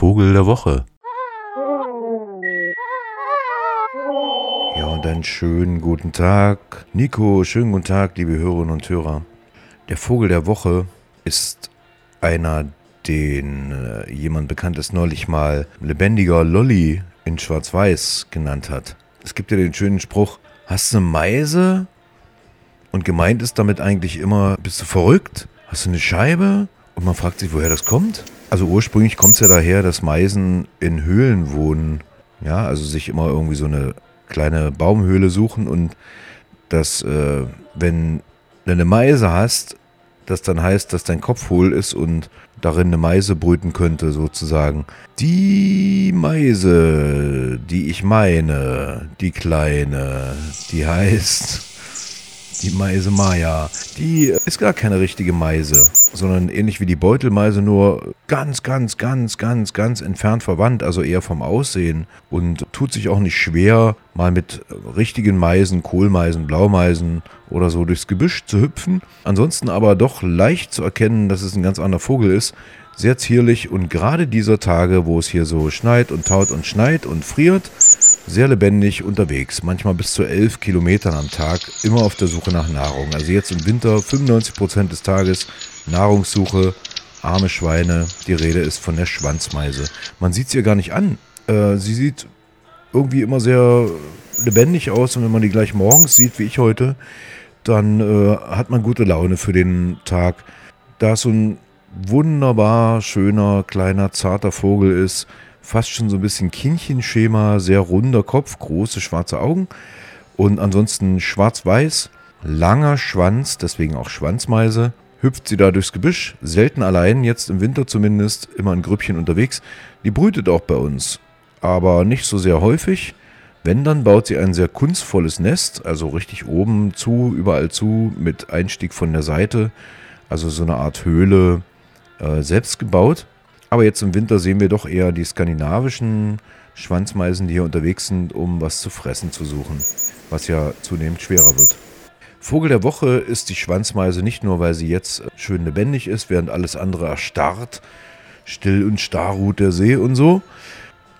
Vogel der Woche. Ja, und einen schönen guten Tag. Nico, schönen guten Tag, liebe Hörerinnen und Hörer. Der Vogel der Woche ist einer, den äh, jemand Bekanntes neulich mal lebendiger Lolly in Schwarz-Weiß genannt hat. Es gibt ja den schönen Spruch, hast du eine Meise? Und gemeint ist damit eigentlich immer, bist du verrückt? Hast du eine Scheibe? Und man fragt sich, woher das kommt. Also ursprünglich kommt es ja daher, dass Meisen in Höhlen wohnen. Ja, also sich immer irgendwie so eine kleine Baumhöhle suchen und dass, äh, wenn du eine Meise hast, das dann heißt, dass dein Kopf hohl ist und darin eine Meise brüten könnte, sozusagen. Die Meise, die ich meine, die kleine, die heißt die Meise Maya, die ist gar keine richtige Meise, sondern ähnlich wie die Beutelmeise, nur ganz, ganz, ganz, ganz, ganz entfernt verwandt, also eher vom Aussehen und tut sich auch nicht schwer, mal mit richtigen Meisen, Kohlmeisen, Blaumeisen oder so durchs Gebüsch zu hüpfen. Ansonsten aber doch leicht zu erkennen, dass es ein ganz anderer Vogel ist. Sehr zierlich und gerade dieser Tage, wo es hier so schneit und taut und schneit und friert, sehr lebendig unterwegs, manchmal bis zu 11 Kilometern am Tag, immer auf der Suche nach Nahrung. Also jetzt im Winter 95 Prozent des Tages Nahrungssuche, arme Schweine. Die Rede ist von der Schwanzmeise. Man sieht sie ihr gar nicht an. Äh, sie sieht irgendwie immer sehr lebendig aus und wenn man die gleich morgens sieht, wie ich heute, dann äh, hat man gute Laune für den Tag. Da es so ein wunderbar schöner, kleiner, zarter Vogel ist, fast schon so ein bisschen Kindchenschema, sehr runder Kopf, große schwarze Augen und ansonsten schwarz-weiß, langer Schwanz, deswegen auch Schwanzmeise. Hüpft sie da durchs Gebüsch, selten allein, jetzt im Winter zumindest, immer in Grüppchen unterwegs. Die brütet auch bei uns, aber nicht so sehr häufig. Wenn, dann baut sie ein sehr kunstvolles Nest, also richtig oben zu, überall zu, mit Einstieg von der Seite, also so eine Art Höhle äh, selbst gebaut. Aber jetzt im Winter sehen wir doch eher die skandinavischen Schwanzmeisen, die hier unterwegs sind, um was zu fressen zu suchen, was ja zunehmend schwerer wird. Vogel der Woche ist die Schwanzmeise nicht nur, weil sie jetzt schön lebendig ist, während alles andere erstarrt, still und starr ruht der See und so,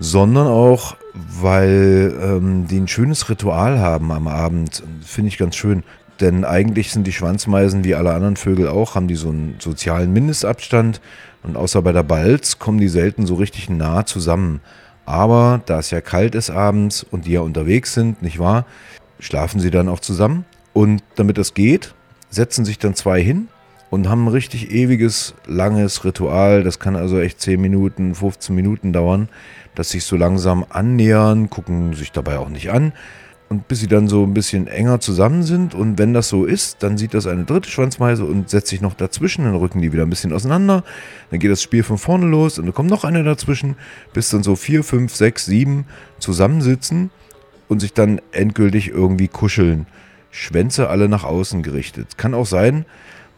sondern auch, weil ähm, die ein schönes Ritual haben am Abend. Finde ich ganz schön. Denn eigentlich sind die Schwanzmeisen wie alle anderen Vögel auch, haben die so einen sozialen Mindestabstand und außer bei der Balz kommen die selten so richtig nah zusammen. Aber da es ja kalt ist abends und die ja unterwegs sind, nicht wahr, schlafen sie dann auch zusammen. Und damit das geht, setzen sich dann zwei hin und haben ein richtig ewiges, langes Ritual. Das kann also echt 10 Minuten, 15 Minuten dauern, dass sich so langsam annähern, gucken sich dabei auch nicht an, und bis sie dann so ein bisschen enger zusammen sind. Und wenn das so ist, dann sieht das eine dritte Schwanzmeise und setzt sich noch dazwischen, dann rücken die wieder ein bisschen auseinander. Dann geht das Spiel von vorne los und dann kommt noch eine dazwischen, bis dann so vier, fünf, sechs, sieben zusammensitzen und sich dann endgültig irgendwie kuscheln. Schwänze alle nach außen gerichtet. Kann auch sein,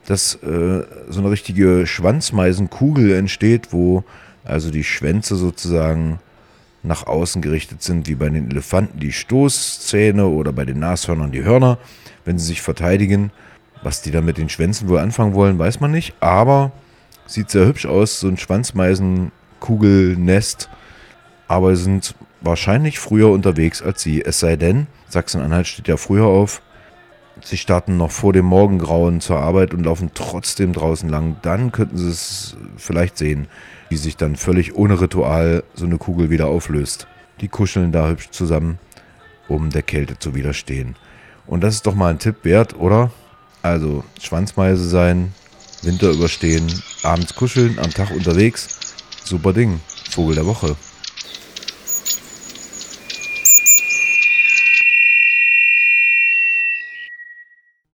dass äh, so eine richtige Schwanzmeisenkugel entsteht, wo also die Schwänze sozusagen nach außen gerichtet sind, wie bei den Elefanten die Stoßzähne oder bei den Nashörnern die Hörner, wenn sie sich verteidigen. Was die dann mit den Schwänzen wohl anfangen wollen, weiß man nicht, aber sieht sehr hübsch aus, so ein Schwanzmeisenkugelnest. Aber sind wahrscheinlich früher unterwegs als sie, es sei denn, Sachsen-Anhalt steht ja früher auf. Sie starten noch vor dem Morgengrauen zur Arbeit und laufen trotzdem draußen lang. Dann könnten sie es vielleicht sehen wie sich dann völlig ohne Ritual so eine Kugel wieder auflöst. Die kuscheln da hübsch zusammen, um der Kälte zu widerstehen. Und das ist doch mal ein Tipp wert, oder? Also Schwanzmeise sein, Winter überstehen, abends kuscheln, am Tag unterwegs. Super Ding. Vogel der Woche.